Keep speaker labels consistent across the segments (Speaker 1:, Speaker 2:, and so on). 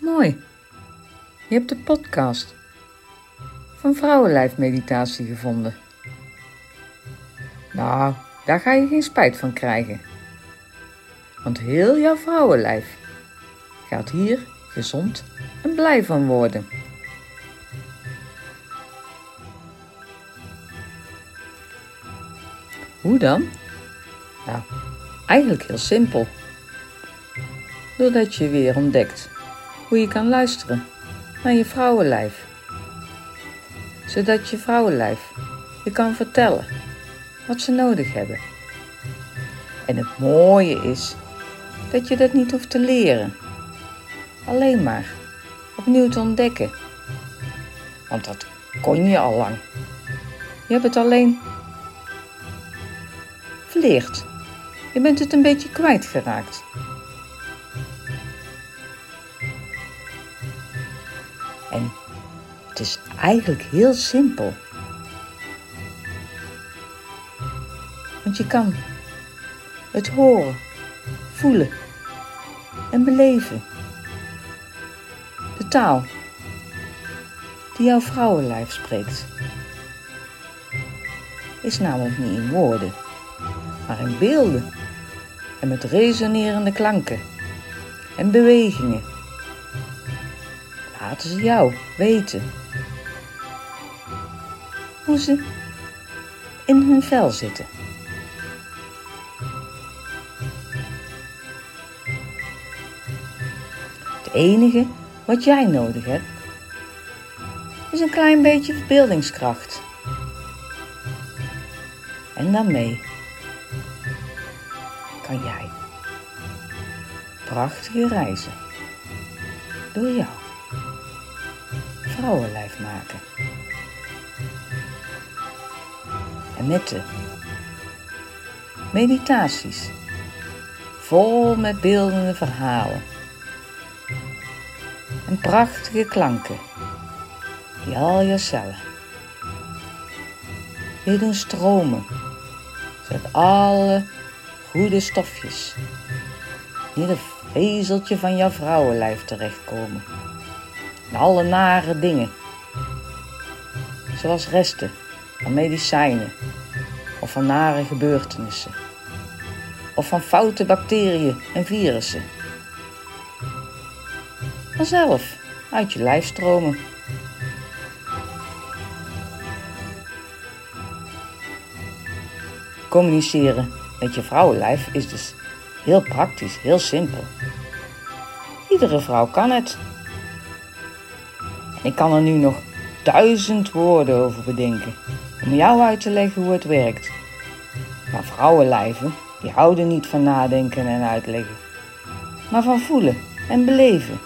Speaker 1: Mooi. Je hebt de podcast van Vrouwenlijfmeditatie gevonden. Nou, daar ga je geen spijt van krijgen. Want heel jouw vrouwenlijf gaat hier gezond en blij van worden. Hoe dan? Nou, eigenlijk heel simpel. Doordat je weer ontdekt hoe je kan luisteren naar je vrouwenlijf. Zodat je vrouwenlijf je kan vertellen wat ze nodig hebben. En het mooie is dat je dat niet hoeft te leren. Alleen maar opnieuw te ontdekken. Want dat kon je al lang. Je hebt het alleen verleerd. Je bent het een beetje kwijtgeraakt. En het is eigenlijk heel simpel. Want je kan het horen, voelen en beleven. De taal die jouw vrouwenlijf spreekt is namelijk niet in woorden, maar in beelden en met resonerende klanken en bewegingen. Laten ze jou weten hoe ze in hun vel zitten. Het enige wat jij nodig hebt is een klein beetje verbeeldingskracht. En daarmee kan jij prachtige reizen door jou vrouwenlijf maken. En met de meditaties. Vol met beeldende verhalen. En prachtige klanken. Die al je cellen. Weer doen stromen, zodat alle goede stofjes in ieder vezeltje van jouw vrouwenlijf terechtkomen. Alle nare dingen, zoals resten van medicijnen of van nare gebeurtenissen of van foute bacteriën en virussen. Vanzelf uit je lijf stromen. Communiceren met je vrouwenlijf is dus heel praktisch, heel simpel. Iedere vrouw kan het. Ik kan er nu nog duizend woorden over bedenken om jou uit te leggen hoe het werkt. Maar vrouwenlijven, die houden niet van nadenken en uitleggen, maar van voelen en beleven.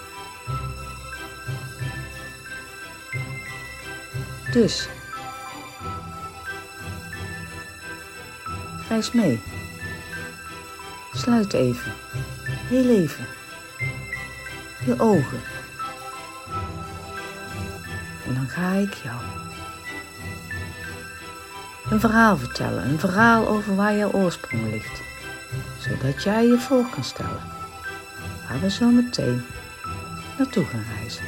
Speaker 1: Dus, reis mee. Sluit even, heel even, je ogen. En dan ga ik jou een verhaal vertellen, een verhaal over waar jouw oorsprong ligt, zodat jij je voor kan stellen waar we zo meteen naartoe gaan reizen.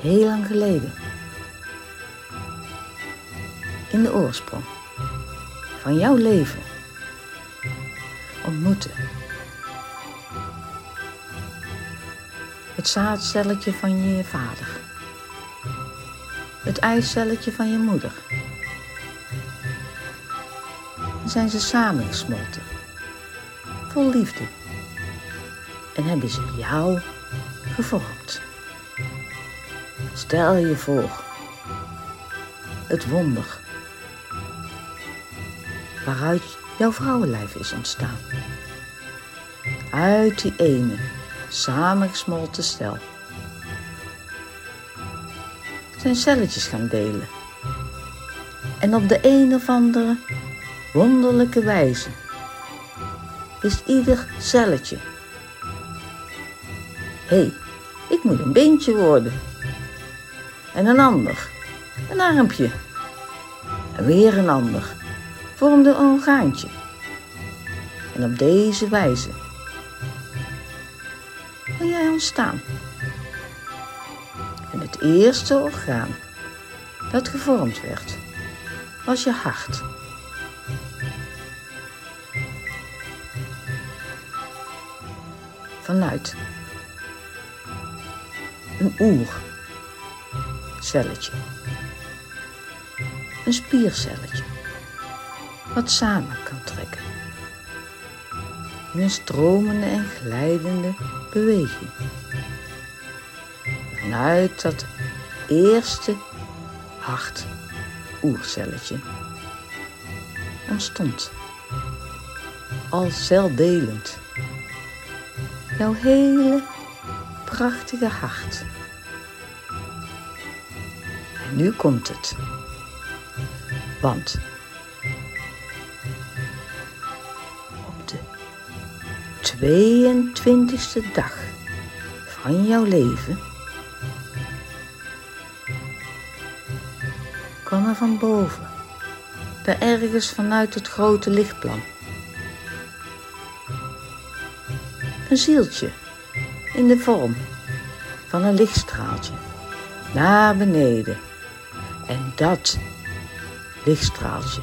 Speaker 1: Heel lang geleden, in de oorsprong van jouw leven, ontmoeten het zaadcelletje van je vader, het eicelletje van je moeder. Zijn ze samengesmolten, vol liefde, en hebben ze jou gevormd. Stel je voor, het wonder waaruit jouw vrouwenlijf is ontstaan. Uit die ene samengesmolten cel zijn celletjes gaan delen. En op de een of andere wonderlijke wijze is ieder celletje. Hé, hey, ik moet een beentje worden. En een ander, een armpje. En weer een ander, vormde een orgaantje. En op deze wijze ontstaan. En het eerste orgaan dat gevormd werd, was je hart. Vanuit een oercelletje, een spiercelletje, wat samen kan trekken in een stromende en glijdende beweging. Vanuit dat eerste hart oercelletje ontstond, al celdelend, jouw hele prachtige hart. En nu komt het, want 22e dag van jouw leven kwam er van boven, daar ergens vanuit het grote lichtplan. Een zieltje in de vorm van een lichtstraaltje naar beneden. En dat lichtstraaltje,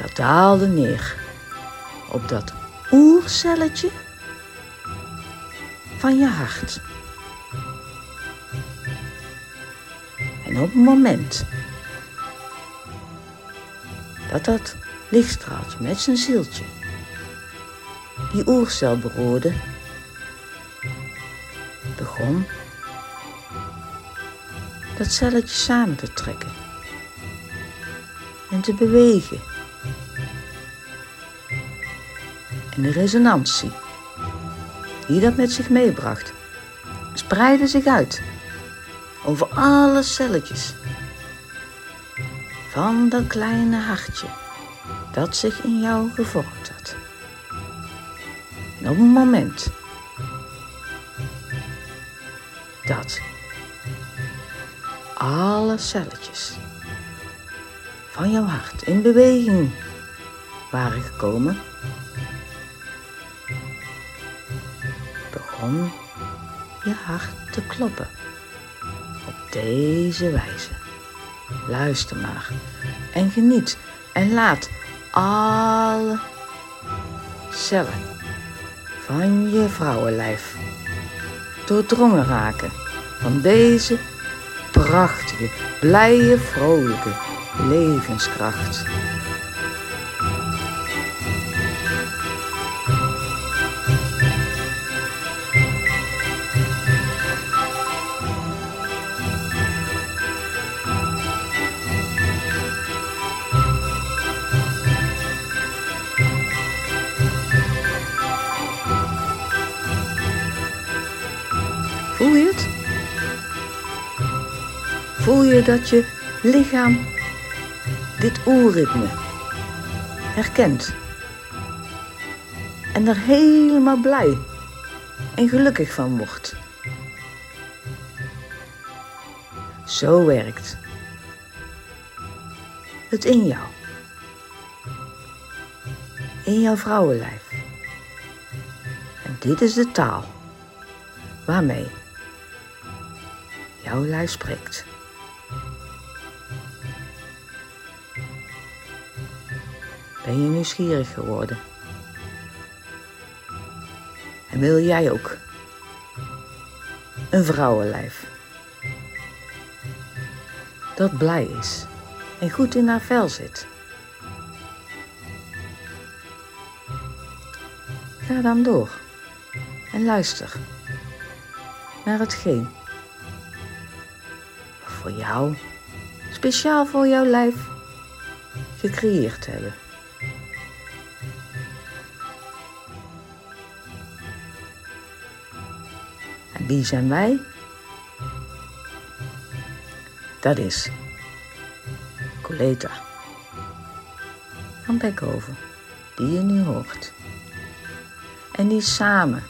Speaker 1: dat daalde neer op dat oercelletje van je hart. En op het moment dat dat lichtstraaltje met zijn zieltje die oercel beroerde, begon dat celletje samen te trekken en te bewegen. En de resonantie. Die dat met zich meebracht, spreidde zich uit. Over alle celletjes. Van dat kleine hartje dat zich in jou gevormd had. En op het moment dat alle celletjes van jouw hart in beweging waren gekomen, begon je hart te kloppen. Op deze wijze. Luister maar en geniet en laat alle cellen van je vrouwenlijf doordrongen raken van deze prachtige, blije, vrolijke levenskracht. Voel je het? Voel je dat je lichaam dit oerritme herkent en er helemaal blij en gelukkig van wordt? Zo werkt het in jou, in jouw vrouwenlijf. En dit is de taal waarmee lijf spreekt. Ben je nieuwsgierig geworden? En wil jij ook een vrouwenlijf dat blij is en goed in haar vel zit? Ga dan door en luister naar hetgeen voor jou, speciaal voor jouw lijf, gecreëerd hebben. En wie zijn wij? Dat is Coleta van Beckhoven, die je nu hoort. En die samen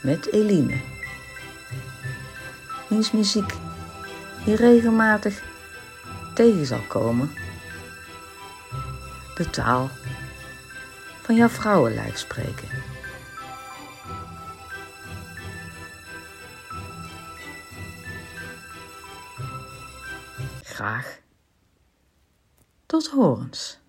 Speaker 1: met Eline, wiens muziek je regelmatig tegen zal komen, de taal van jouw vrouwenlijf spreken. Graag tot horens.